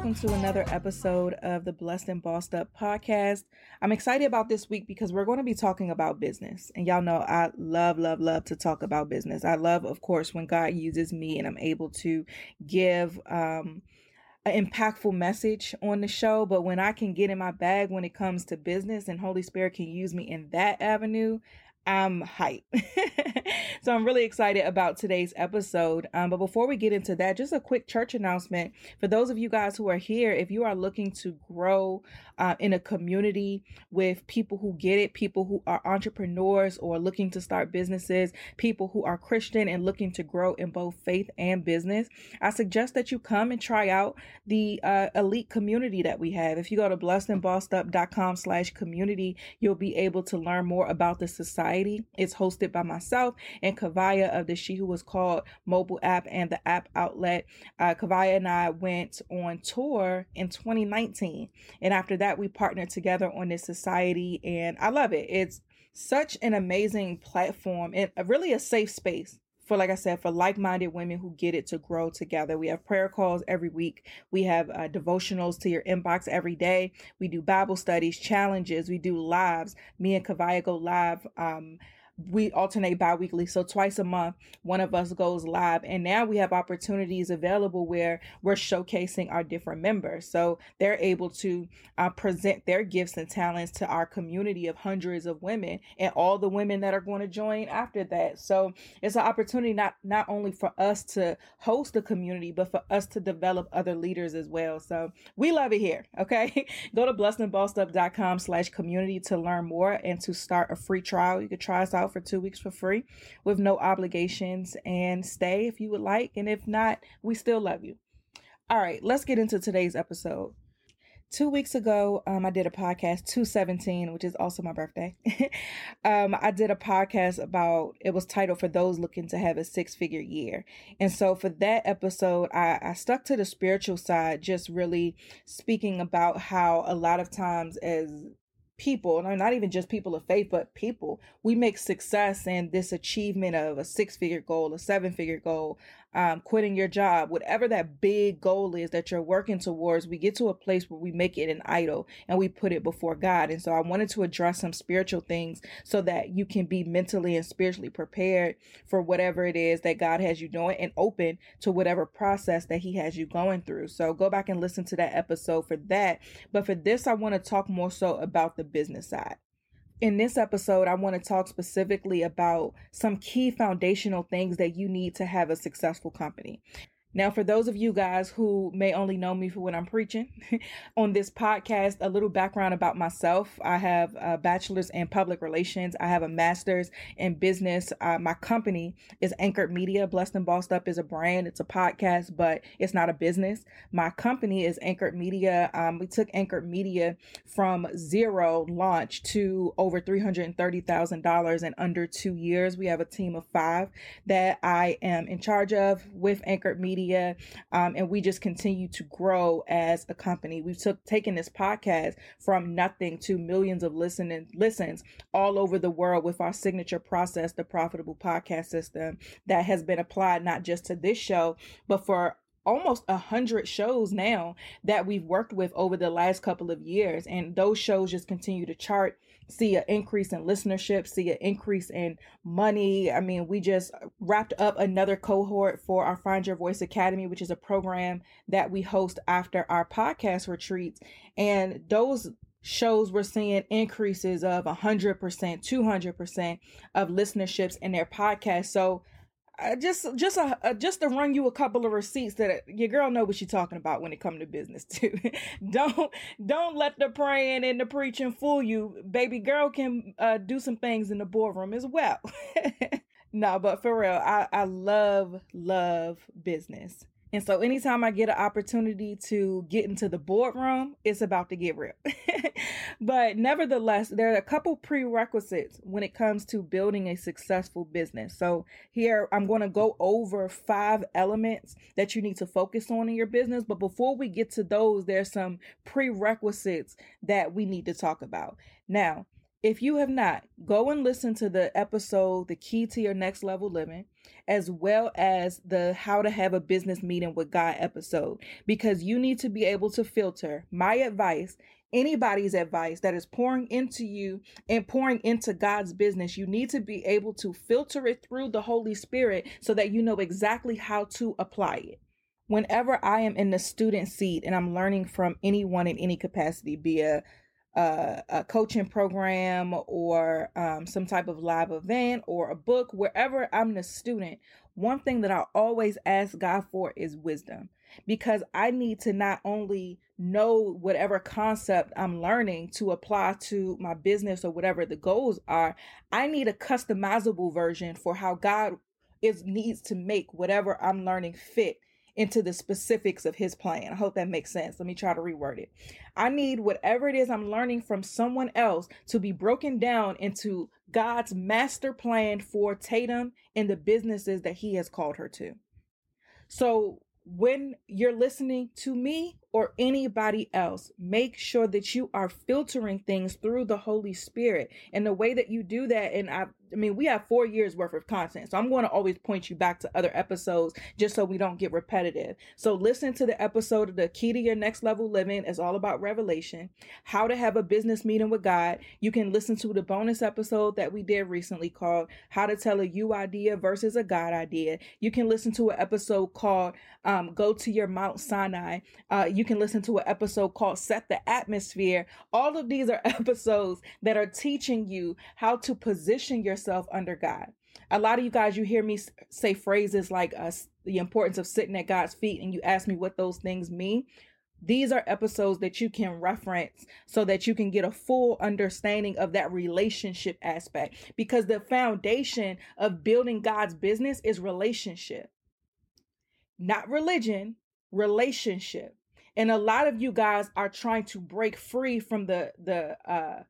Welcome to another episode of the Blessed and Bossed Up podcast. I'm excited about this week because we're going to be talking about business. And y'all know I love, love, love to talk about business. I love, of course, when God uses me and I'm able to give um, an impactful message on the show. But when I can get in my bag when it comes to business and Holy Spirit can use me in that avenue, I'm hype. so I'm really excited about today's episode. Um, but before we get into that, just a quick church announcement for those of you guys who are here. If you are looking to grow uh, in a community with people who get it, people who are entrepreneurs or looking to start businesses, people who are Christian and looking to grow in both faith and business, I suggest that you come and try out the uh, elite community that we have. If you go to blessedandbossedup.com slash community, you'll be able to learn more about the society. It's hosted by myself and Kavaya of the She Who Was Called mobile app and the app outlet. Uh, Kavaya and I went on tour in 2019. And after that, we partner together on this society. And I love it. It's such an amazing platform and really a safe space for like I said, for like-minded women who get it to grow together. We have prayer calls every week. We have uh, devotionals to your inbox every day. We do Bible studies, challenges. We do lives. Me and Kavaya go live. Um, we alternate bi-weekly. So twice a month one of us goes live and now we have opportunities available where we're showcasing our different members. So they're able to uh, present their gifts and talents to our community of hundreds of women and all the women that are going to join after that. So it's an opportunity not not only for us to host the community but for us to develop other leaders as well. So we love it here okay? Go to blessedandbossedup.com slash community to learn more and to start a free trial. You can try us out for two weeks for free with no obligations and stay if you would like. And if not, we still love you. All right, let's get into today's episode. Two weeks ago, um, I did a podcast, 217, which is also my birthday. um, I did a podcast about, it was titled For Those Looking to Have a Six Figure Year. And so for that episode, I, I stuck to the spiritual side, just really speaking about how a lot of times as people, and not even just people of faith, but people, we make success and this achievement of a six figure goal, a seven figure goal, um, quitting your job, whatever that big goal is that you're working towards, we get to a place where we make it an idol and we put it before God. And so I wanted to address some spiritual things so that you can be mentally and spiritually prepared for whatever it is that God has you doing and open to whatever process that He has you going through. So go back and listen to that episode for that. But for this, I want to talk more so about the business side in this episode, I want to talk specifically about some key foundational things that you need to have a successful company. Now, for those of you guys who may only know me for when I'm preaching on this podcast, a little background about myself. I have a bachelor's in public relations. I have a master's in business. Uh, my company is Anchored Media. Blessed and Bossed Up is a brand. It's a podcast, but it's not a business. My company is Anchored Media. Um, we took Anchored Media from zero launch to over $330,000 in under two years. We have a team of five that I am in charge of with Anchored Media media, um, and we just continue to grow as a company. We've took taken this podcast from nothing to millions of listening listens all over the world with our signature process, the profitable podcast system that has been applied not just to this show, but for almost a hundred shows now that we've worked with over the last couple of years and those shows just continue to chart see an increase in listenership see an increase in money. I mean we just wrapped up another cohort for our find your voice academy which is a program that we host after our podcast retreats. And those shows we're seeing increases of 100% 200% of listenerships in their podcast. So uh, just just a, uh, just to run you a couple of receipts that your girl know what she's talking about when it come to business too. don't don't let the praying and the preaching fool you. Baby girl can uh, do some things in the boardroom as well. no, but for real, I I love love business. And so anytime I get an opportunity to get into the boardroom, it's about to get real. but nevertheless, there are a couple prerequisites when it comes to building a successful business. So here I'm going to go over five elements that you need to focus on in your business. But before we get to those, there's some prerequisites that we need to talk about. Now, if you have not, go and listen to the episode, The Key to Your Next Level Living, as well as the How to Have a Business Meeting with God episode, because you need to be able to filter my advice, anybody's advice that is pouring into you and pouring into God's business. You need to be able to filter it through the Holy Spirit so that you know exactly how to apply it whenever I am in the student seat and I'm learning from anyone in any capacity, be a a coaching program or um, some type of live event or a book, wherever I'm the student, one thing that I always ask God for is wisdom because I need to not only know whatever concept I'm learning to apply to my business or whatever the goals are, I need a customizable version for how God is needs to make whatever I'm learning fit into the specifics of his plan. I hope that makes sense. Let me try to reword it. I need whatever it is I'm learning from someone else to be broken down into God's master plan for Tatum and the businesses that he has called her to. So when you're listening to me or anybody else, make sure that you are filtering things through the Holy Spirit. And the way that you do that, and I I mean, we have four years worth of content. So I'm going to always point you back to other episodes just so we don't get repetitive. So listen to the episode of the key to your next level living is all about revelation, how to have a business meeting with God. You can listen to the bonus episode that we did recently called how to tell a you idea versus a God idea. You can listen to an episode called um, go to your Mount Sinai. Uh, can listen to an episode called set the atmosphere. All of these are episodes that are teaching you how to position yourself yourself under God. A lot of you guys, you hear me say phrases like uh, the importance of sitting at God's feet, and you ask me what those things mean. These are episodes that you can reference so that you can get a full understanding of that relationship aspect because the foundation of building God's business is relationship, not religion, relationship. And a lot of you guys are trying to break free from the the uh,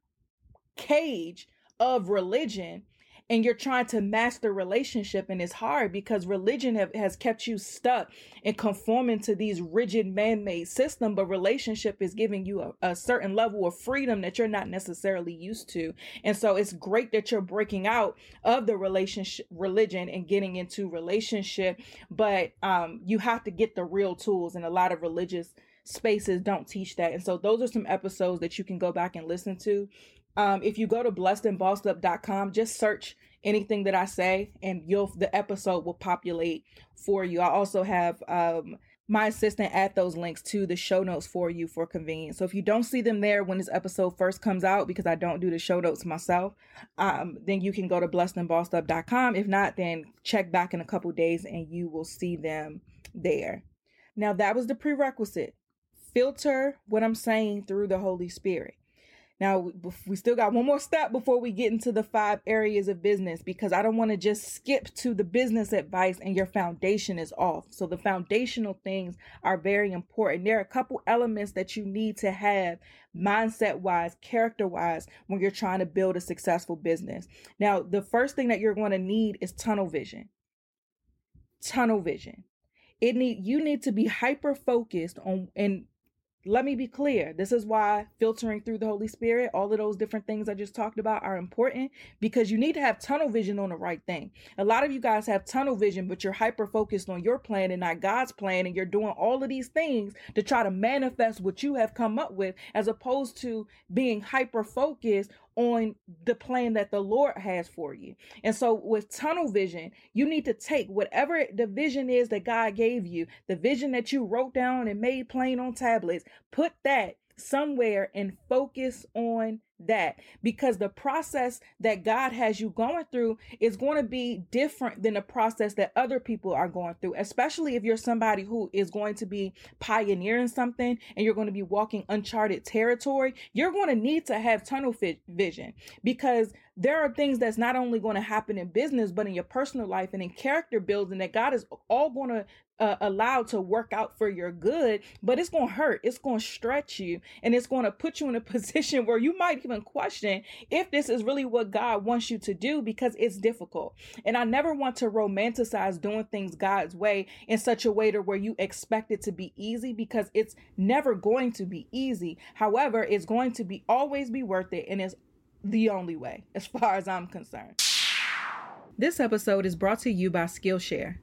cage of religion and you're trying to master relationship and it's hard because religion have, has kept you stuck and conforming to these rigid man-made system but relationship is giving you a, a certain level of freedom that you're not necessarily used to. And so it's great that you're breaking out of the relationship religion and getting into relationship but um, you have to get the real tools and a lot of religious spaces don't teach that and so those are some episodes that you can go back and listen to um, if you go to blessedandbossedup.com, just search anything that I say and you'll the episode will populate for you. I also have um my assistant add those links to the show notes for you for convenience. So if you don't see them there when this episode first comes out, because I don't do the show notes myself, um, then you can go to blessedandbossedup.com. If not, then check back in a couple days and you will see them there. Now, that was the prerequisite. Filter what I'm saying through the Holy Spirit. Now, we still got one more step before we get into the five areas of business because I don't want to just skip to the business advice and your foundation is off. So, the foundational things are very important. There are a couple elements that you need to have mindset wise, character wise, when you're trying to build a successful business. Now, the first thing that you're going to need is tunnel vision. Tunnel vision. It need you need to be hyper focused on and let me be clear. This is why filtering through the Holy Spirit, all of those different things I just talked about are important because you need to have tunnel vision on the right thing. A lot of you guys have tunnel vision, but you're hyper focused on your plan and not God's plan. And you're doing all of these things to try to manifest what you have come up with, as opposed to being hyper focused on the plan that the Lord has for you. And so with tunnel vision, you need to take whatever the vision is that God gave you, the vision that you wrote down and made plain on tablets, put that somewhere and focus on that because the process that God has you going through is going to be different than the process that other people are going through, especially if you're somebody who is going to be pioneering something and you're going to be walking uncharted territory. You're going to need to have tunnel vision because there are things that's not only going to happen in business, but in your personal life and in character building that God is all going to uh, allowed to work out for your good, but it's going to hurt. It's going to stretch you and it's going to put you in a position where you might even question if this is really what God wants you to do because it's difficult. And I never want to romanticize doing things God's way in such a way to where you expect it to be easy because it's never going to be easy. However, it's going to be always be worth it and it's the only way as far as I'm concerned. This episode is brought to you by Skillshare.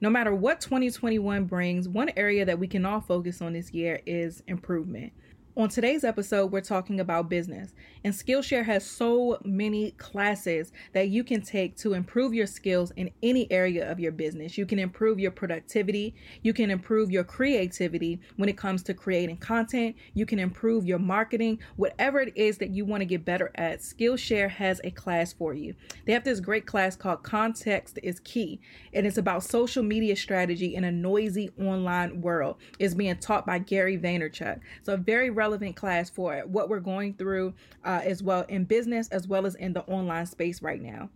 No matter what 2021 brings, one area that we can all focus on this year is improvement. On today's episode, we're talking about business, and Skillshare has so many classes that you can take to improve your skills in any area of your business. You can improve your productivity, you can improve your creativity when it comes to creating content, you can improve your marketing, whatever it is that you want to get better at. Skillshare has a class for you. They have this great class called Context is Key, and it's about social media strategy in a noisy online world. It's being taught by Gary Vaynerchuk. So, a very class for what we're going through uh, as well in business as well as in the online space right now.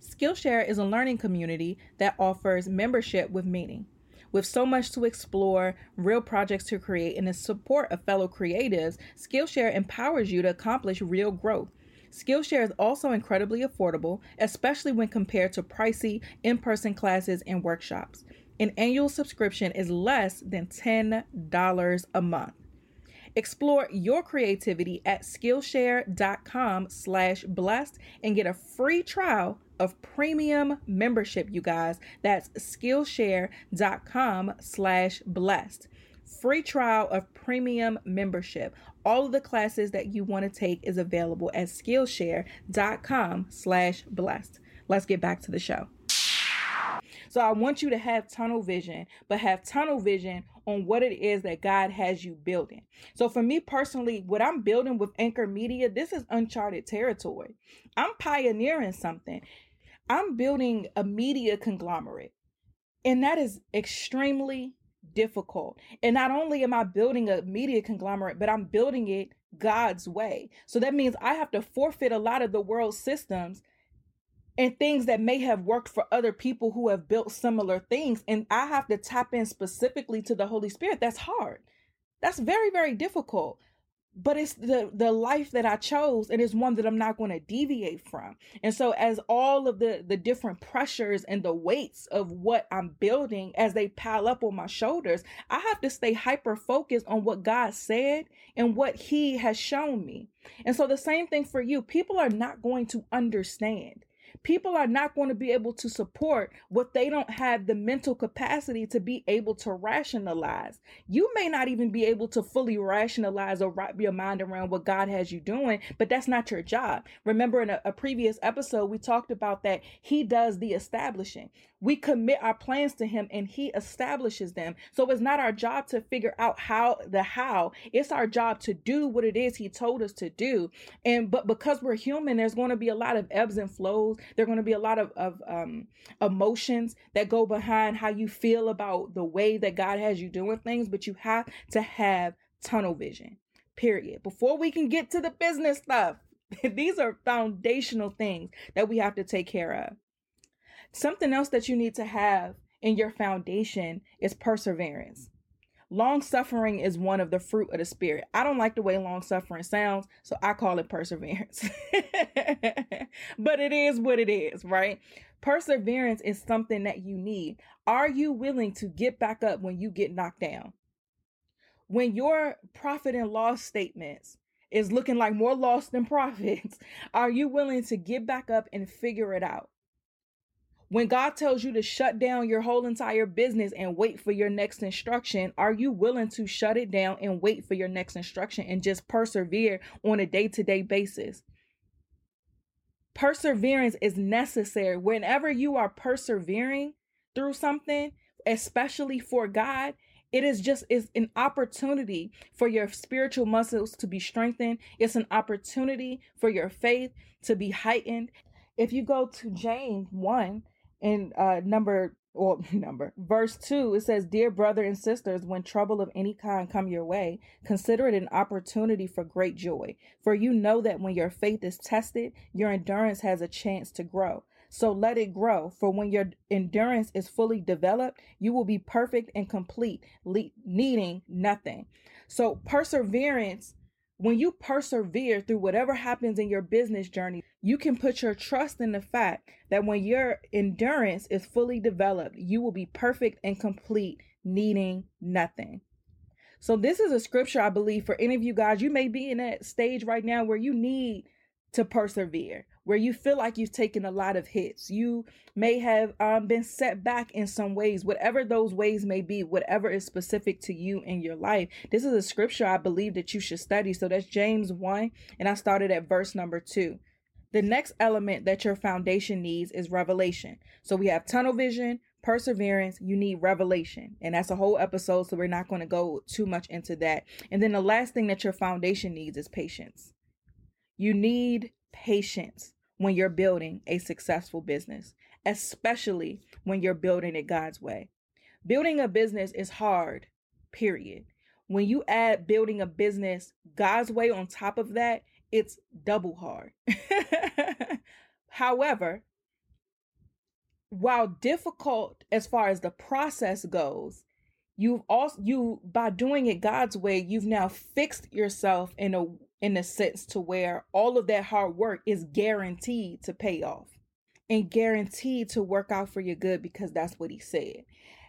Skillshare is a learning community that offers membership with meaning. With so much to explore, real projects to create, and the support of fellow creatives, Skillshare empowers you to accomplish real growth. Skillshare is also incredibly affordable, especially when compared to pricey in person classes and workshops. An annual subscription is less than $10 a month. Explore your creativity at Skillshare.com slash blessed and get a free trial of premium membership, you guys. That's Skillshare.com slash blessed. Free trial of premium membership. All of the classes that you want to take is available at Skillshare.com slash blessed. Let's get back to the show. So I want you to have tunnel vision, but have tunnel vision on what it is that God has you building. So for me personally, what I'm building with Anchor Media, this is uncharted territory. I'm pioneering something. I'm building a media conglomerate. And that is extremely difficult. And not only am I building a media conglomerate, but I'm building it God's way. So that means I have to forfeit a lot of the world's systems and things that may have worked for other people who have built similar things. And I have to tap in specifically to the Holy Spirit. That's hard. That's very, very difficult but it's the the life that I chose and it's one that I'm not going to deviate from. And so as all of the the different pressures and the weights of what I'm building as they pile up on my shoulders, I have to stay hyper focused on what God said and what he has shown me. And so the same thing for you. People are not going to understand people are not going to be able to support what they don't have the mental capacity to be able to rationalize. You may not even be able to fully rationalize or wrap your mind around what God has you doing, but that's not your job. Remember in a, a previous episode, we talked about that He does the establishing. We commit our plans to Him and He establishes them. So it's not our job to figure out how the how, it's our job to do what it is He told us to do. And but because we're human, there's going to be a lot of ebbs and flows There are going to be a lot of, of um, emotions that go behind how you feel about the way that God has you doing things, but you have to have tunnel vision, period. Before we can get to the business stuff, these are foundational things that we have to take care of. Something else that you need to have in your foundation is perseverance. Long suffering is one of the fruit of the spirit. I don't like the way long suffering sounds, so I call it perseverance. but it is what it is, right? Perseverance is something that you need. Are you willing to get back up when you get knocked down? When your profit and loss statements is looking like more loss than profits, are you willing to get back up and figure it out? When God tells you to shut down your whole entire business and wait for your next instruction, are you willing to shut it down and wait for your next instruction and just persevere on a day to day basis? Perseverance is necessary. Whenever you are persevering through something, especially for God, it is just is an opportunity for your spiritual muscles to be strengthened. It's an opportunity for your faith to be heightened. If you go to James 1 in uh number well number verse 2 it says dear brother and sisters when trouble of any kind come your way consider it an opportunity for great joy. For you know that when your faith is tested your endurance has a chance to grow. So let it grow for when your endurance is fully developed you will be perfect and complete le- needing nothing. So perseverance when you persevere through whatever happens in your business journey, you can put your trust in the fact that when your endurance is fully developed, you will be perfect and complete, needing nothing. So, this is a scripture I believe for any of you guys. You may be in that stage right now where you need to persevere, where you feel like you've taken a lot of hits. You may have um, been set back in some ways, whatever those ways may be, whatever is specific to you in your life. This is a scripture I believe that you should study. So that's James 1, and I started at verse number 2. The next element that your foundation needs is revelation. So we have tunnel vision, perseverance, you need revelation. And that's a whole episode, so we're not going to go too much into that. And then the last thing that your foundation needs is patience. You need patience when you're building a successful business, especially when you're building it God's way. Building a business is hard, period. When you add building a business God's way on top of that, it's double hard. However, while difficult as far as the process goes, you've also you by doing it God's way, you've now fixed yourself in a in a sense to where all of that hard work is guaranteed to pay off and guaranteed to work out for your good because that's what he said.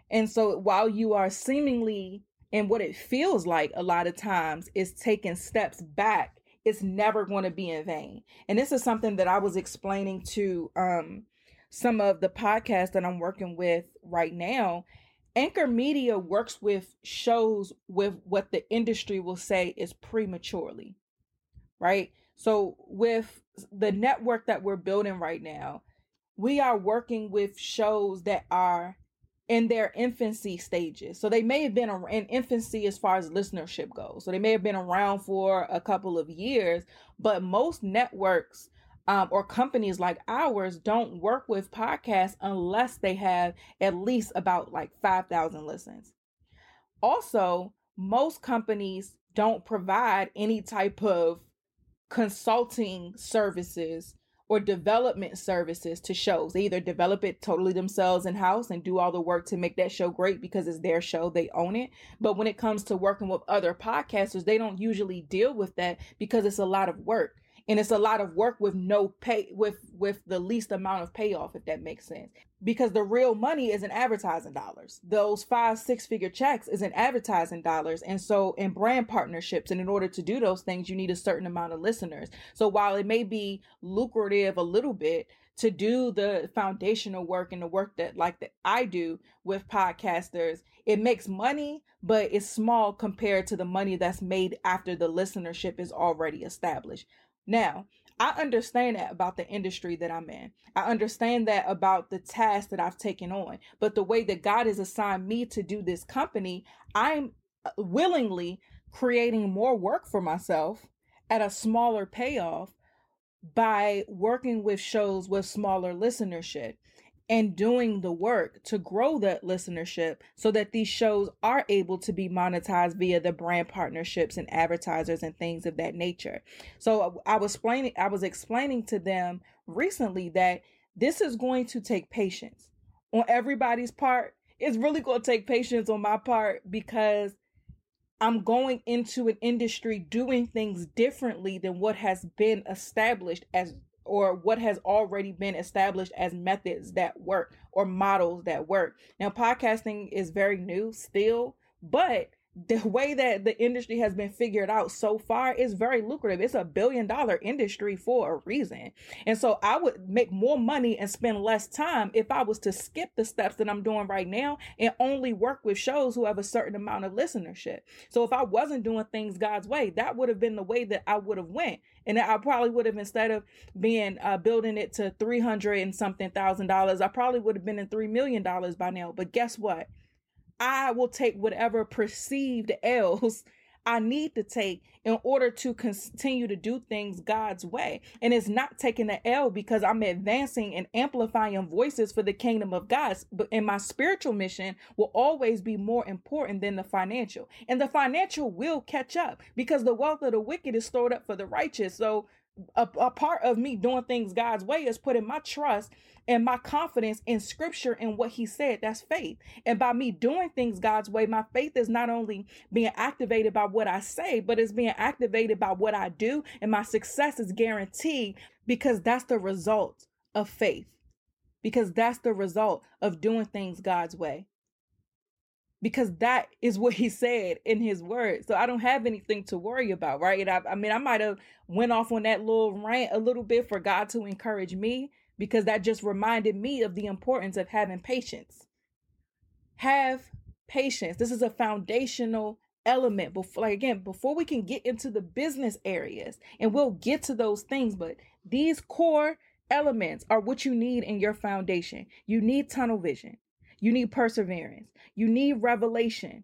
And so while you are seemingly and what it feels like a lot of times is taking steps back, it's never going to be in vain. And this is something that I was explaining to um some of the podcasts that I'm working with right now Anchor Media works with shows with what the industry will say is prematurely, right? So, with the network that we're building right now, we are working with shows that are in their infancy stages. So, they may have been in infancy as far as listenership goes. So, they may have been around for a couple of years, but most networks um, or companies like ours don't work with podcasts unless they have at least about like 5,000 listens. Also, most companies don't provide any type of consulting services or development services to shows. They either develop it totally themselves in house and do all the work to make that show great because it's their show, they own it. But when it comes to working with other podcasters, they don't usually deal with that because it's a lot of work and it's a lot of work with no pay with with the least amount of payoff if that makes sense. Because the real money is in advertising dollars. Those five six figure checks is in advertising dollars. And so in brand partnerships and in order to do those things you need a certain amount of listeners. So while it may be lucrative a little bit to do the foundational work and the work that like that I do with podcasters it makes money but it's small compared to the money that's made after the listenership is already established now, I understand that about the industry that I'm in. I understand that about the task that I've taken on. But the way that God has assigned me to do this company, I'm uh, willingly creating more work for myself at a smaller payoff by working with shows with smaller listenership and doing the work to grow that listenership so that these shows are able to be monetized via the brand partnerships and advertisers and things of that nature. So uh, I was explaining I was explaining to them recently that this is going to take patience on everybody's part. It's really going to take patience on my part because I'm going into an industry doing things differently than what has been established as or what has already been established as methods that work or models that work. Now, podcasting is very new still, but the way that the industry has been figured out so far is very lucrative. It's a billion dollar industry for a reason. And so I would make more money and spend less time if I was to skip the steps that I'm doing right now and only work with shows who have a certain amount of listenership. So if I wasn't doing things God's way, that would have been the way that I would have went. And I probably would have instead of being uh, building it to 300 and something thousand dollars, I probably would have been in 3 million dollars by now. But guess what? I will take whatever perceived L's I need to take in order to continue to do things God's way. And it's not taking the L because I'm advancing and amplifying voices for the kingdom of God. But in my spiritual mission will always be more important than the financial. And the financial will catch up because the wealth of the wicked is stored up for the righteous. So a, a part of me doing things God's way is putting my trust and my confidence in scripture and what he said. That's faith. And by me doing things God's way, my faith is not only being activated by what I say, but it's being activated by what I do. And my success is guaranteed because that's the result of faith. Because that's the result of doing things God's way because that is what he said in his word. So I don't have anything to worry about, right? I, I mean, I might have went off on that little rant a little bit for God to encourage me because that just reminded me of the importance of having patience. Have patience. This is a foundational element before like again before we can get into the business areas and we'll get to those things but these core elements are what you need in your foundation you need tunnel vision you need perseverance. You need revelation.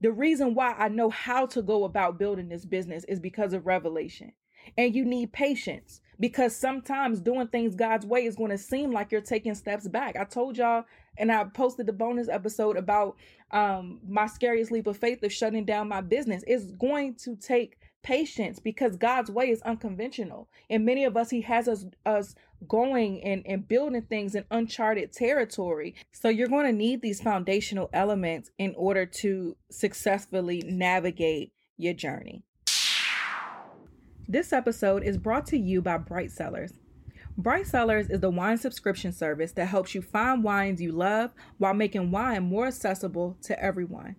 The reason why I know how to go about building this business is because of revelation. And you need patience because sometimes doing things God's way is going to seem like you're taking steps back. I told y'all and I posted the bonus episode about um my scariest leap of faith of shutting down my business. It's going to take patience because God's way is unconventional. And many of us, He has us us going and, and building things in uncharted territory. So you're going to need these foundational elements in order to successfully navigate your journey. This episode is brought to you by Bright Cellars. Bright Cellars is the wine subscription service that helps you find wines you love while making wine more accessible to everyone.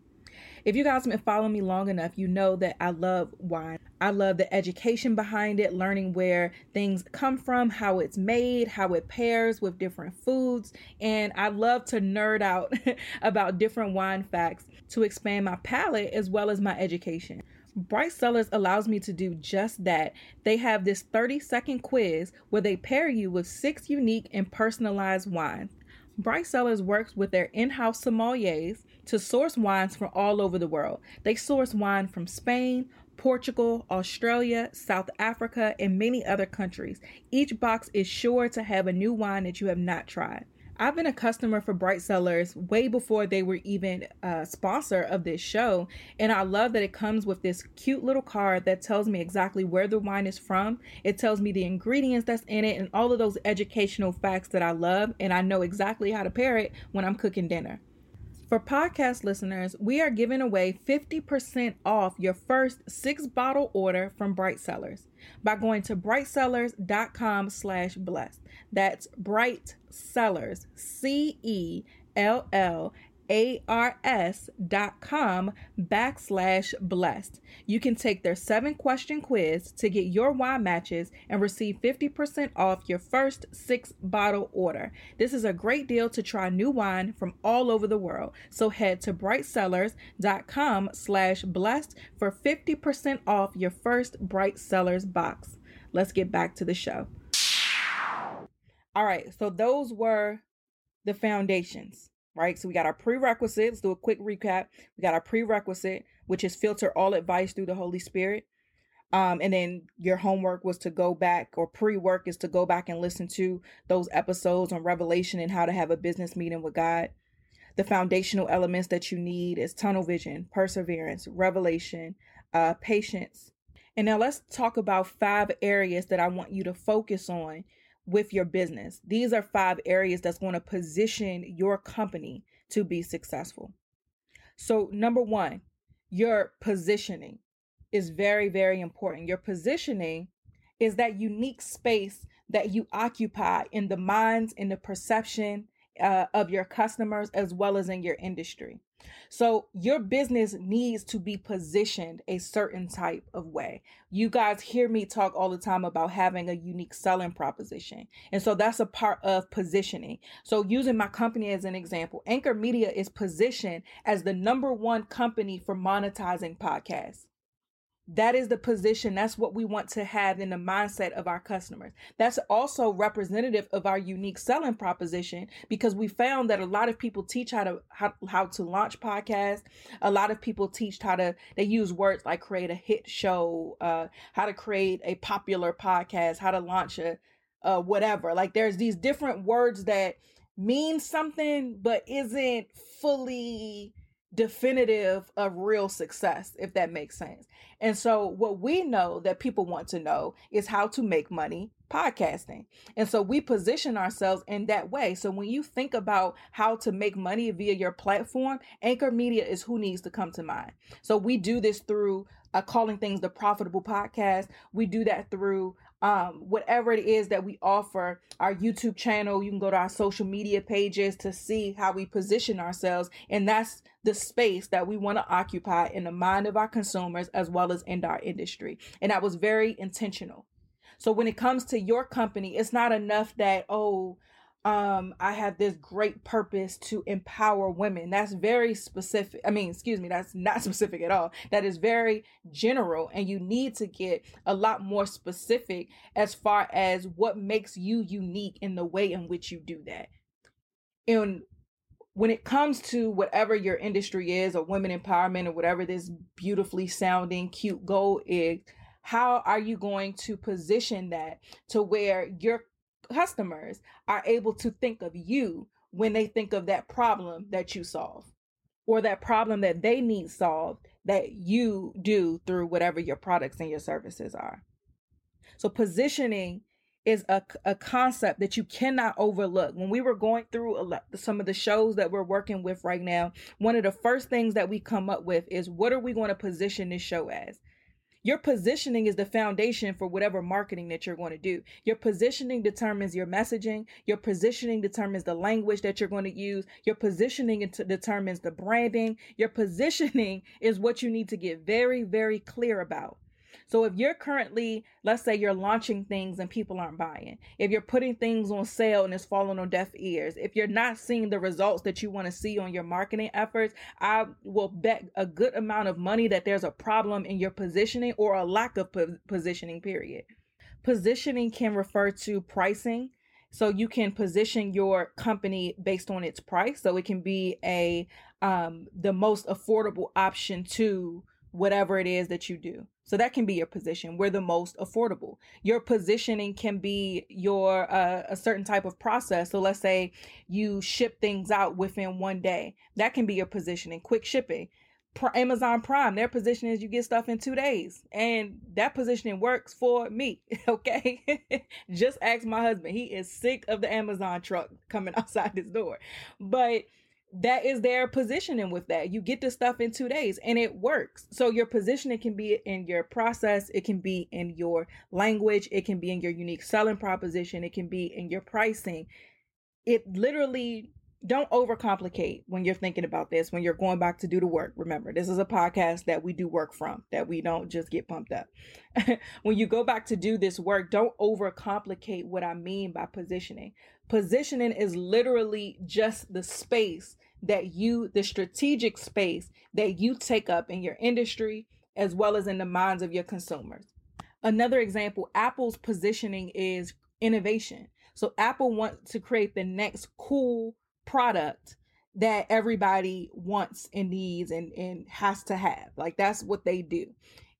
If you guys have been following me long enough, you know that I love wine. I love the education behind it, learning where things come from, how it's made, how it pairs with different foods. And I love to nerd out about different wine facts to expand my palate as well as my education. Bright Cellars allows me to do just that. They have this 30 second quiz where they pair you with six unique and personalized wines. Bright Cellars works with their in house sommeliers to source wines from all over the world. They source wine from Spain, Portugal, Australia, South Africa, and many other countries. Each box is sure to have a new wine that you have not tried. I've been a customer for Bright Cellars way before they were even a sponsor of this show. And I love that it comes with this cute little card that tells me exactly where the wine is from. It tells me the ingredients that's in it and all of those educational facts that I love. And I know exactly how to pair it when I'm cooking dinner. For podcast listeners, we are giving away 50% off your first six bottle order from Bright Cellars by going to brightcellars.com slash blessed. That's Bright Cellars, C E L L ars.com backslash blessed. You can take their seven question quiz to get your wine matches and receive 50% off your first six bottle order. This is a great deal to try new wine from all over the world. So head to brightcellars.com slash blessed for 50% off your first Bright Cellars box. Let's get back to the show. All right, so those were the foundations right? So we got our prerequisite. Let's do a quick recap. We got our prerequisite, which is filter all advice through the Holy Spirit. Um, and then your homework was to go back or pre work is to go back and listen to those episodes on Revelation and how to have a business meeting with God. The foundational elements that you need is tunnel vision, perseverance, revelation, uh, patience. And now let's talk about five areas that I want you to focus on with your business. These are five areas that's going to position your company to be successful. So, number one, your positioning is very, very important. Your positioning is that unique space that you occupy in the minds, in the perception uh, of your customers, as well as in your industry. So your business needs to be positioned a certain type of way. You guys hear me talk all the time about having a unique selling proposition. And so that's a part of positioning. So using my company as an example, Anchor Media is positioned as the number one company for monetizing podcasts. That is the position. That's what we want to have in the mindset of our customers. That's also representative of our unique selling proposition because we found that a lot of people teach how to how, how to launch podcasts. A lot of people teach how to they use words like create a hit show, uh, how to create a popular podcast, how to launch a uh, whatever. Like there's these different words that mean something but isn't fully definitive of real success, if that makes sense. And so, what we know that people want to know is how to make money podcasting. And so, we position ourselves in that way. So, when you think about how to make money via your platform, Anchor Media is who needs to come to mind. So, we do this through uh, calling things the profitable podcast. We do that through um, whatever it is that we offer, our YouTube channel, you can go to our social media pages to see how we position ourselves. And that's the space that we want to occupy in the mind of our consumers as well as in our industry. And that was very intentional. So when it comes to your company, it's not enough that, oh, um, I have this great purpose to empower women. That's very specific. I mean, excuse me, that's not specific at all. That is very general, and you need to get a lot more specific as far as what makes you unique in the way in which you do that. And when it comes to whatever your industry is, or women empowerment, or whatever this beautifully sounding, cute goal is, how are you going to position that to where your customers are able to think of you when they think of that problem that you solve or that problem that they need solved that you do through whatever your products and your services are. So positioning is a, a concept that you cannot overlook. When we were going through lot, some of the shows that we're working with right now, one of the first things that we come up with is what are we going to position this show as? Your positioning is the foundation for whatever marketing that you're going to do. Your positioning determines your messaging. Your positioning determines the language that you're going to use. Your positioning determines the branding. Your positioning is what you need to get very, very clear about. So if you're currently, let's say you're launching things and people aren't buying, if you're putting things on sale and it's falling on deaf ears, if you're not seeing the results that you want to see on your marketing efforts, I will bet a good amount of money that there's a problem in your positioning or a lack of po- positioning, period. Positioning can refer to pricing. So you can position your company based on its price. So it can be a um, the most affordable option to whatever it is that you do. So that can be your position. We're the most affordable. Your positioning can be your uh, a certain type of process. So let's say you ship things out within one day. That can be your positioning. Quick shipping. Amazon Prime, their position is you get stuff in two days, and that positioning works for me. Okay, just ask my husband; he is sick of the Amazon truck coming outside his door. But that is their positioning with that. You get the stuff in two days and it works. So your positioning can be in your process, it can be in your language, it can be in your unique selling proposition, it can be in your pricing. It literally don't overcomplicate when you're thinking about this, when you're going back to do the work. Remember, this is a podcast that we do work from, that we don't just get pumped up. when you go back to do this work, don't overcomplicate what I mean by positioning. Positioning is literally just the space that you, the strategic space that you take up in your industry as well as in the minds of your consumers. Another example, Apple's positioning is innovation. So Apple wants to create the next cool product that everybody wants and needs and, and has to have. Like that's what they do.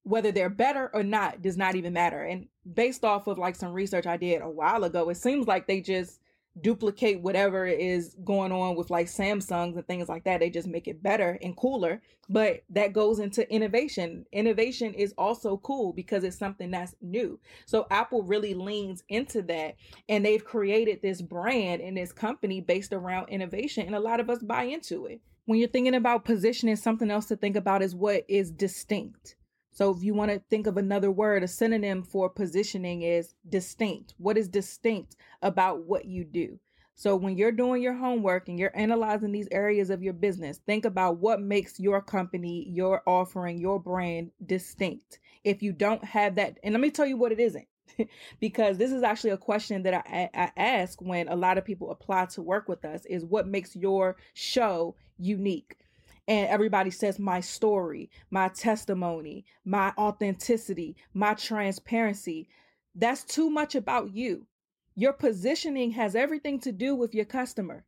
whether they're better or not does not even matter. And based off of like some research I did a while ago, it seems like they just duplicate whatever is going on with like Samsungs and things like that. They just make it better and cooler. But that goes into innovation. Innovation is also cool because it's something that's new. So Apple really leans into that and they've created this brand and this company based around innovation. And a lot of us buy into it. When you're thinking about positioning, something else to think about is what is distinct. So if you want to think of another word, a synonym for positioning is distinct. What is distinct about what you do? So when you're doing your homework and you're analyzing these areas of your business, think about what makes your company, your offering, your brand distinct. If you don't have that, and let me tell you what it isn't. because this is actually a question that I, I ask when a lot of people apply to work with us is what makes your show unique and everybody says my story, my testimony, my authenticity, my transparency. That's too much about you. Your positioning has everything to do with your customer.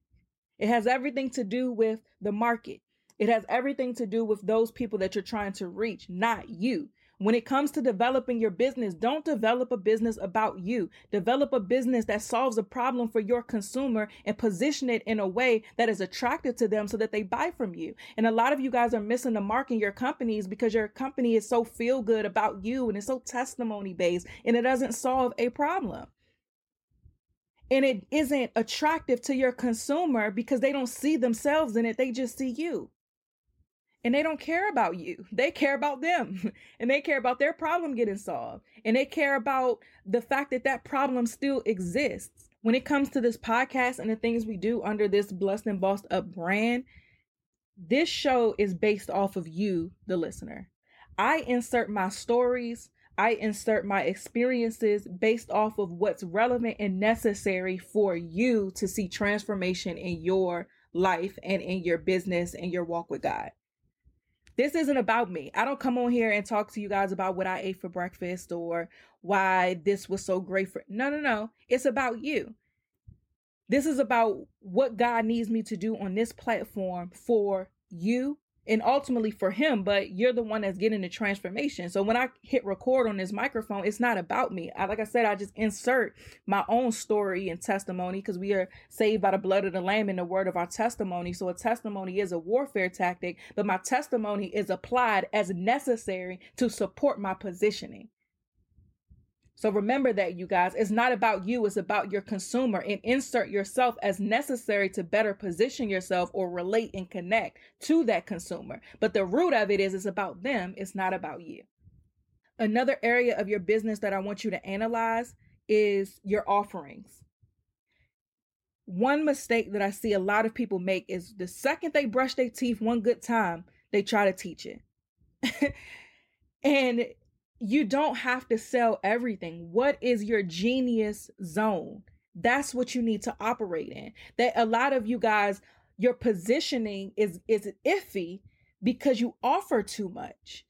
It has everything to do with the market. It has everything to do with those people that you're trying to reach, not you. When it comes to developing your business, don't develop a business about you. Develop a business that solves a problem for your consumer and position it in a way that is attractive to them so that they buy from you. And a lot of you guys are missing the mark in your companies because your company is so feel good about you and it's so testimony based and it doesn't solve a problem. And it isn't attractive to your consumer because they don't see themselves in it, they just see you and they don't care about you. They care about them and they care about their problem getting solved and they care about the fact that that problem still exists. When it comes to this podcast and the things we do under this Blessed and Bossed Up brand, this show is based off of you, the listener. I insert my stories, I insert my experiences based off of what's relevant and necessary for you to see transformation in your life and in your business and your walk with God. This isn't about me. I don't come on here and talk to you guys about what I ate for breakfast or why this was so great for. No, no, no. It's about you. This is about what God needs me to do on this platform for you and ultimately for him, but you're the one that's getting the transformation. So when I hit record on this microphone, it's not about me. I, like I said, I just insert my own story and testimony because we are saved by the blood of the Lamb and the word of our testimony. So a testimony is a warfare tactic, but my testimony is applied as necessary to support my positioning. So remember that, you guys. It's not about you, it's about your consumer and insert yourself as necessary to better position yourself or relate and connect to that consumer. But the root of it is it's about them, it's not about you. Another area of your business that I want you to analyze is your offerings. One mistake that I see a lot of people make is the second they brush their teeth one good time, they try to teach it. and you don't have to sell everything. What is your genius zone? That's what you need to operate in. That a lot of you guys, your positioning is is iffy because you offer too much.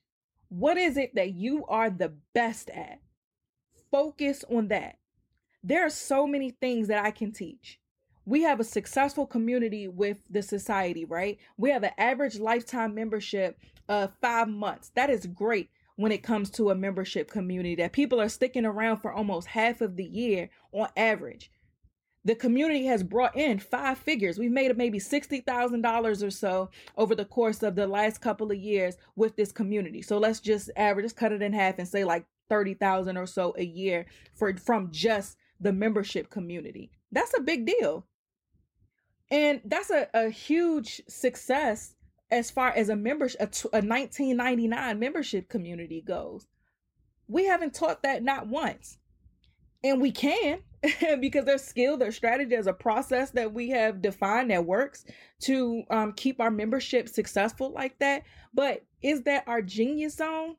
What is it that you are the best at? Focus on that. There are so many things that I can teach. We have a successful community with the society, right? We have an average lifetime membership of five months. That is great when it comes to a membership community that people are sticking around for almost half of the year on average. The community has brought in five figures. We've made maybe $60,000 or so over the course of the last couple of years with this community. So let's just average, just cut it in half and say like 30,000 or so a year for from just the membership community. That's a big deal. And that's a, a huge success as far as a membership, a, a 1999 membership community goes. We haven't taught that not once. And we can because there's skill, there's strategy, there's a process that we have defined that works to um, keep our membership successful like that. But is that our genius zone?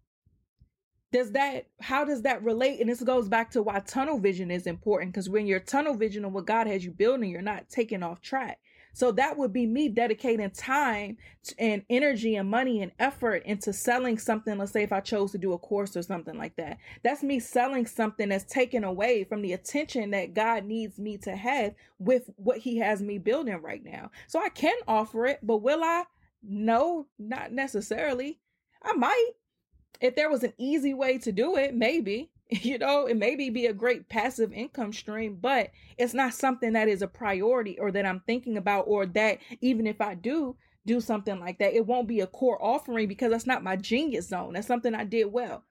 Does that, how does that relate? And this goes back to why tunnel vision is important because when you're tunnel vision on what God has you building, you're not taking off track. So that would be me dedicating time and energy and money and effort into selling something. Let's say if I chose to do a course or something like that, that's me selling something that's taken away from the attention that God needs me to have with what He has me building right now. So I can offer it, but will I? No, not necessarily. I might. if there was an easy way to do it, maybe, you know, it maybe be a great passive income stream, but it's not something that is a priority or that I'm thinking about, or that even if I do do something like that, it won't be a core offering because that's not my genius zone. That's something I did well.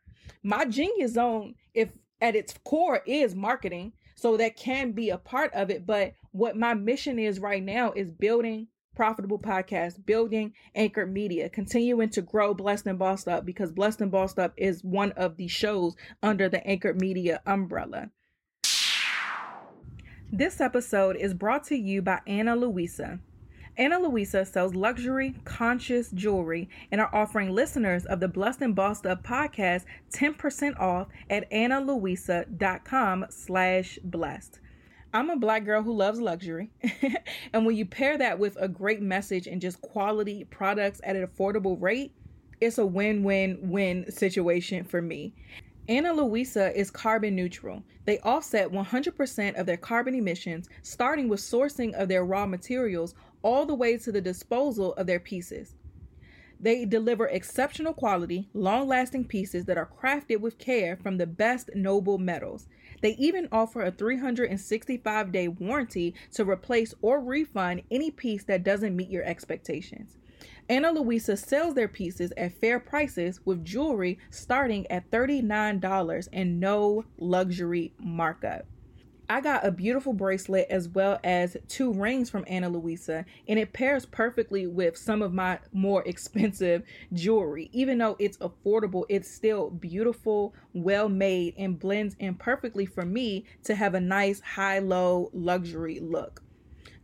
My genius zone, if at its core is marketing, so that can be a part of it. But what my mission is right now is building profitable podcast, building Anchored Media, continuing to grow Blessed and Bossed Up because Blessed and Bossed Up is one of the shows under the Anchored Media umbrella. This episode is brought to you by Ana Luisa. Ana Luisa sells luxury, conscious jewelry and are offering listeners of the Blessed and Bossed Up podcast 10% off at analuisa.com slash blessed. I'm a black girl who loves luxury. and when you pair that with a great message and just quality products at an affordable rate, it's a win win win situation for me. Ana Luisa is carbon neutral. They offset 100% of their carbon emissions, starting with sourcing of their raw materials all the way to the disposal of their pieces. They deliver exceptional quality, long lasting pieces that are crafted with care from the best noble metals. They even offer a 365 day warranty to replace or refund any piece that doesn't meet your expectations. Ana Luisa sells their pieces at fair prices with jewelry starting at $39 and no luxury markup. I got a beautiful bracelet as well as two rings from Ana Luisa, and it pairs perfectly with some of my more expensive jewelry. Even though it's affordable, it's still beautiful, well made, and blends in perfectly for me to have a nice high low luxury look.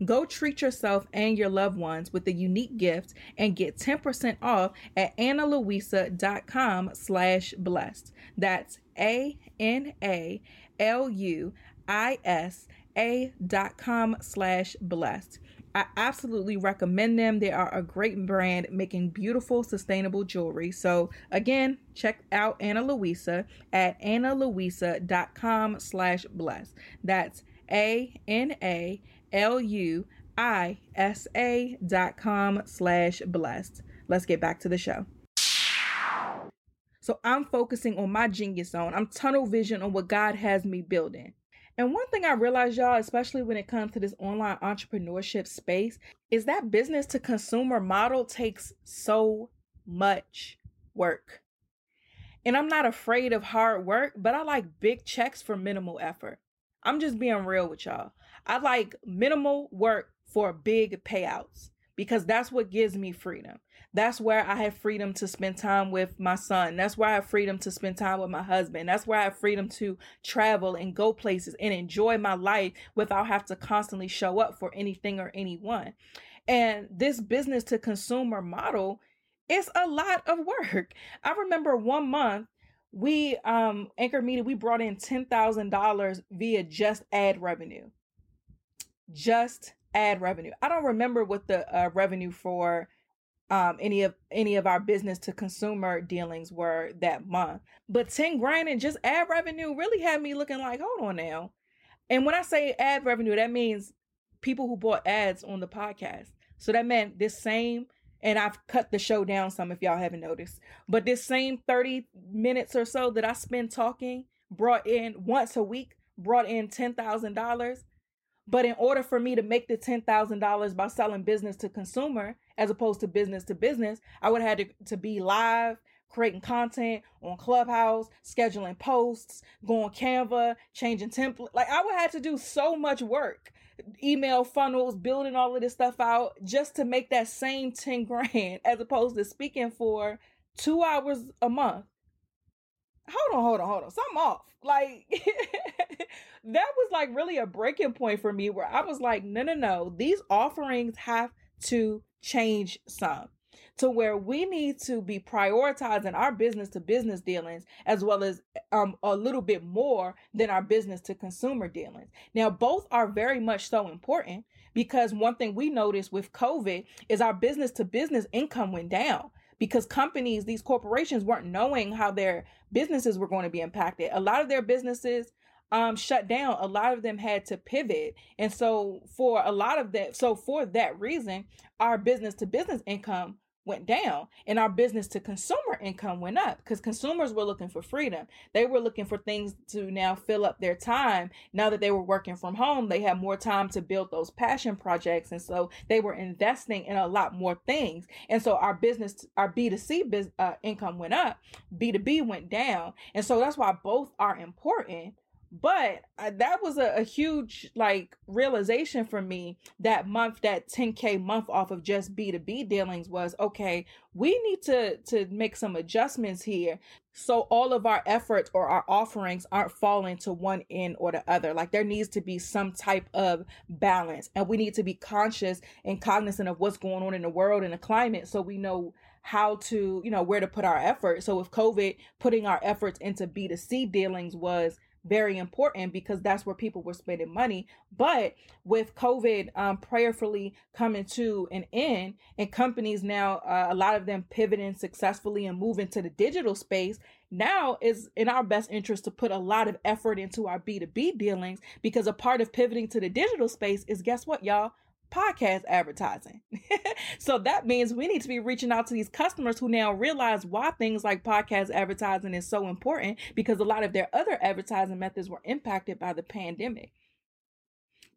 Go treat yourself and your loved ones with a unique gift and get 10% off at analuisa.com slash blessed. That's A-N-A-L-U isa.com slash blessed. I absolutely recommend them. They are a great brand making beautiful, sustainable jewelry. So again, check out Ana Luisa at analuisa.com slash blessed. That's A-N-A-L-U-I-S-A dot com slash blessed. Let's get back to the show. So I'm focusing on my genius zone. I'm tunnel vision on what God has me building. And one thing I realize, y'all, especially when it comes to this online entrepreneurship space, is that business to consumer model takes so much work. And I'm not afraid of hard work, but I like big checks for minimal effort. I'm just being real with y'all. I like minimal work for big payouts because that's what gives me freedom. That's where I have freedom to spend time with my son. That's where I have freedom to spend time with my husband. That's where I have freedom to travel and go places and enjoy my life without have to constantly show up for anything or anyone. And this business to consumer model is a lot of work. I remember one month we um Anchor Media we brought in $10,000 via just ad revenue. Just ad revenue. I don't remember what the uh, revenue for um, any of any of our business to consumer dealings were that month. But 10 grand in just ad revenue really had me looking like, hold on now. And when I say ad revenue, that means people who bought ads on the podcast. So that meant this same, and I've cut the show down some if y'all haven't noticed, but this same 30 minutes or so that I spend talking brought in once a week, brought in $10,000 but in order for me to make the $10,000 by selling business to consumer as opposed to business to business, I would have had to, to be live, creating content on Clubhouse, scheduling posts, going Canva, changing template. Like I would have to do so much work, email funnels, building all of this stuff out just to make that same 10 grand as opposed to speaking for two hours a month. Hold on, hold on, hold on. Something off. Like that was like really a breaking point for me where I was like, no, no, no, these offerings have to change some to where we need to be prioritizing our business to business dealings as well as um, a little bit more than our business to consumer dealings. Now, both are very much so important because one thing we noticed with COVID is our business to business income went down because companies, these corporations weren't knowing how their businesses were going to be impacted. A lot of their businesses um, shut down, a lot of them had to pivot. And so for a lot of that, so for that reason, our business to business income went down and our business to consumer income went up because consumers were looking for freedom. They were looking for things to now fill up their time. Now that they were working from home, they had more time to build those passion projects. And so they were investing in a lot more things. And so our business, our B2C business, uh, income went up, B2B went down. And so that's why both are important but uh, that was a, a, huge like realization for me that month that 10k month off of just b2b dealings was okay we need to to make some adjustments here so all of our efforts or our offerings aren't falling to one end or the other. Like there needs to be some type of balance and we need to be conscious and cognizant of what's going on in the world and the climate so we know how to you know where to put our effort. So with covid putting our efforts into b2c dealings was very important because that's where people were spending money. But with COVID um, prayerfully coming to an end, and companies now, uh, a lot of them pivoting successfully and moving to the digital space, now is in our best interest to put a lot of effort into our B2B dealings because a part of pivoting to the digital space is guess what, y'all? Podcast advertising. so that means we need to be reaching out to these customers who now realize why things like podcast advertising is so important because a lot of their other advertising methods were impacted by the pandemic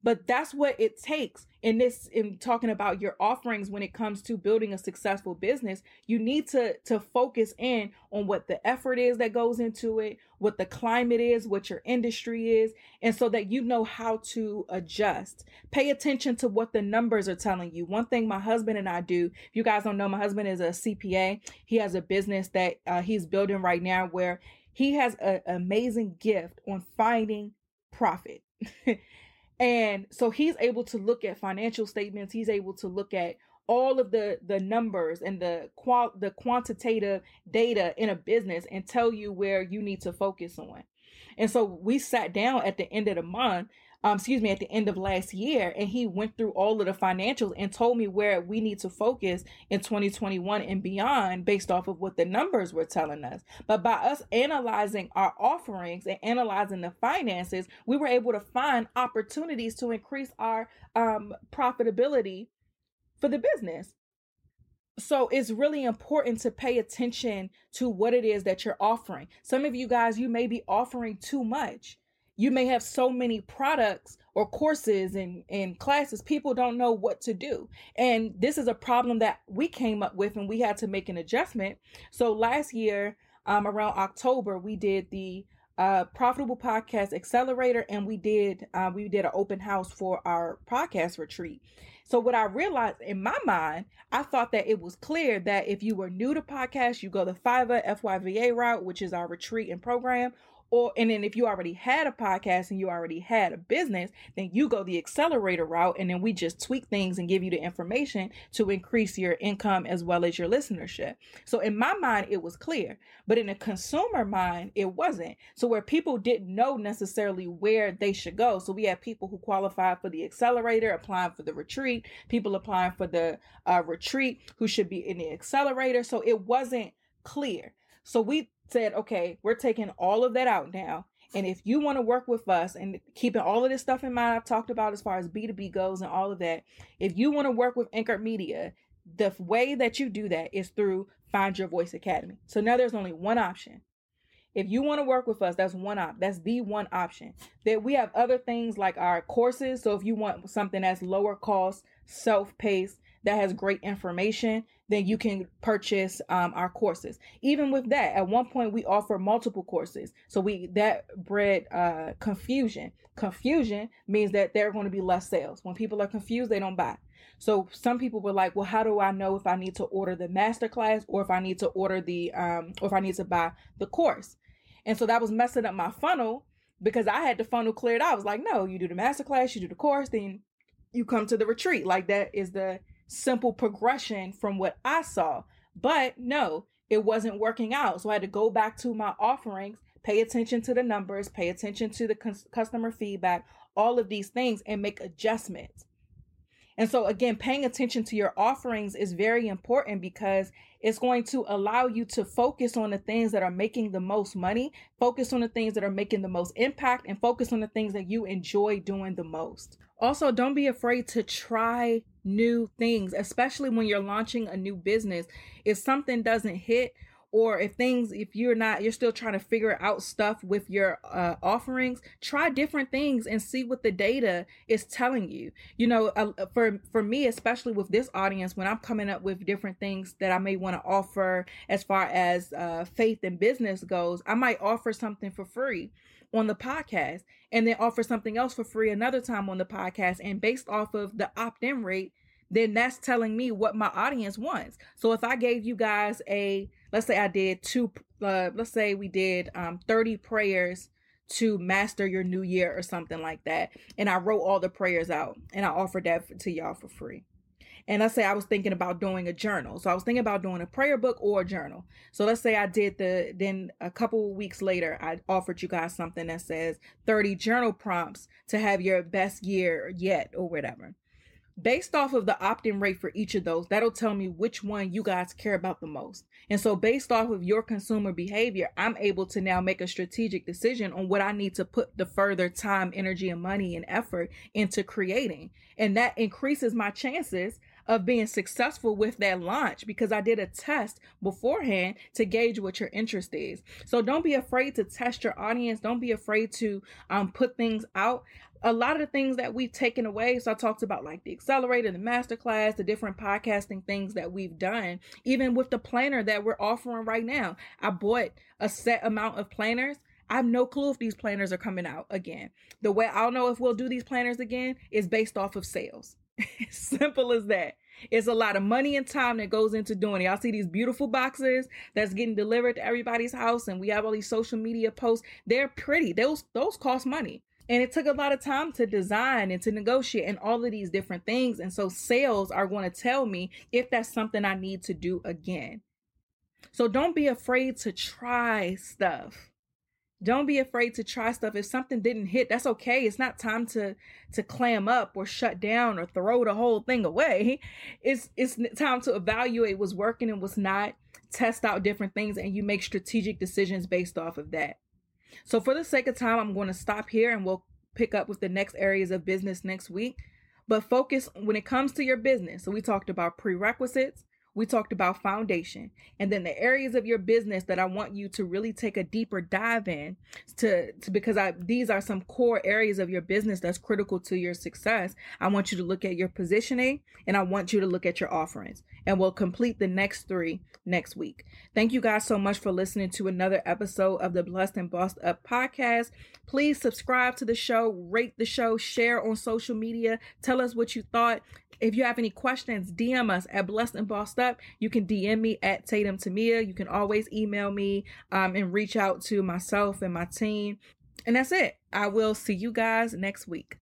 but that's what it takes. In this in talking about your offerings when it comes to building a successful business you need to to focus in on what the effort is that goes into it what the climate is what your industry is and so that you know how to adjust. Pay attention to what the numbers are telling you. One thing my husband and i do if you guys don't know my husband is a cpa he has a business that uh, he's building right now where he has an amazing gift on finding profit And so he's able to look at financial statements, he's able to look at all of the the numbers and the qual the quantitative data in a business and tell you where you need to focus on. And so we sat down at the end of the month um, excuse me, at the end of last year, and he went through all of the financials and told me where we need to focus in 2021 and beyond based off of what the numbers were telling us. But by us analyzing our offerings and analyzing the finances, we were able to find opportunities to increase our um, profitability for the business. So it's really important to pay attention to what it is that you're offering. Some of you guys, you may be offering too much you may have so many products or courses and, and classes people don't know what to do. And this is a problem that we came up with and we had to make an adjustment. So last year um, around october we did the uh, profitable podcast accelerator and we did uh, we did an open house for our podcast retreat. So what i realized in my mind i thought that it was clear that if you were new to podcast you go the fiverr fyva route which is our retreat and program or and then if you already had a podcast and you already had a business then you go the accelerator route and then we just tweak things and give you the information to increase your income as well as your listenership. So in my mind it was clear but in a consumer mind it wasn't. So where people didn't know necessarily where they should go. So we had people who qualified for the accelerator applying for the retreat people applying for the uh, retreat who should be in the accelerator. So it wasn't clear. So we said, okay, we're taking all of that out now. And if you want to work with us and keeping all of this stuff in mind, I've talked about as far as B2B goes and all of that, if you want to work with Anchored Media, the way that you do that is through Find Your Voice Academy. So now there's only one option. If you want to work with us, that's one op. That's the one option. That we have other things like our courses. So if you want something that's lower cost, self-paced, that has great information, then you can purchase um, our courses. Even with that, at one point we offer multiple courses. So we that bred uh, confusion. Confusion means that there are going to be less sales. When people are confused, they don't buy. So some people were like, well, how do I know if I need to order the master class or if I need to order the um or if I need to buy the course? And so that was messing up my funnel because I had the funnel cleared. I was like, no, you do the master class, you do the course, then you come to the retreat. Like that is the simple progression from what I saw. But no, it wasn't working out. So I had to go back to my offerings, pay attention to the numbers, pay attention to the customer feedback, all of these things, and make adjustments. And so, again, paying attention to your offerings is very important because it's going to allow you to focus on the things that are making the most money, focus on the things that are making the most impact, and focus on the things that you enjoy doing the most. Also, don't be afraid to try new things, especially when you're launching a new business. If something doesn't hit, or if things if you're not you're still trying to figure out stuff with your uh, offerings try different things and see what the data is telling you you know uh, for for me especially with this audience when i'm coming up with different things that i may want to offer as far as uh, faith and business goes i might offer something for free on the podcast and then offer something else for free another time on the podcast and based off of the opt-in rate then that's telling me what my audience wants so if i gave you guys a let's say I did two, uh, let's say we did um, 30 prayers to master your new year or something like that. And I wrote all the prayers out and I offered that to y'all for free. And let's say I was thinking about doing a journal. So I was thinking about doing a prayer book or a journal. So let's say I did the, then a couple weeks later, I offered you guys something that says 30 journal prompts to have your best year yet or whatever based off of the opt-in rate for each of those that'll tell me which one you guys care about the most and so based off of your consumer behavior i'm able to now make a strategic decision on what i need to put the further time energy and money and effort into creating and that increases my chances of being successful with that launch because I did a test beforehand to gauge what your interest is. So don't be afraid to test your audience. Don't be afraid to um, put things out a lot of the things that we've taken away. So I talked about like the accelerator, the masterclass, the different podcasting things that we've done, even with the planner that we're offering right now. I bought a set amount of planners. I have no clue if these planners are coming out again. The way I'll know if we'll do these planners again is based off of sales. Simple as that. It's a lot of money and time that goes into doing it. Y'all see these beautiful boxes that's getting delivered to everybody's house, and we have all these social media posts. They're pretty. Those those cost money. And it took a lot of time to design and to negotiate and all of these different things. And so sales are going to tell me if that's something I need to do again. So don't be afraid to try stuff. Don't be afraid to try stuff. If something didn't hit, that's okay. It's not time to to clam up or shut down or throw the whole thing away. It's it's time to evaluate what's working and what's not, test out different things and you make strategic decisions based off of that. So, for the sake of time, I'm going to stop here and we'll pick up with the next areas of business next week. But focus when it comes to your business. So, we talked about prerequisites, we talked about foundation and then the areas of your business that I want you to really take a deeper dive in to, to because I these are some core areas of your business that's critical to your success. I want you to look at your positioning and I want you to look at your offerings and we'll complete the next three next week. Thank you guys so much for listening to another episode of the Blessed and Bossed Up podcast. Please subscribe to the show, rate the show, share on social media, tell us what you thought. If you have any questions, DM us at Blessed and Bossed Up. You can DM me at Tatum Temia. You can always email me um, and reach out to myself and my team. And that's it. I will see you guys next week.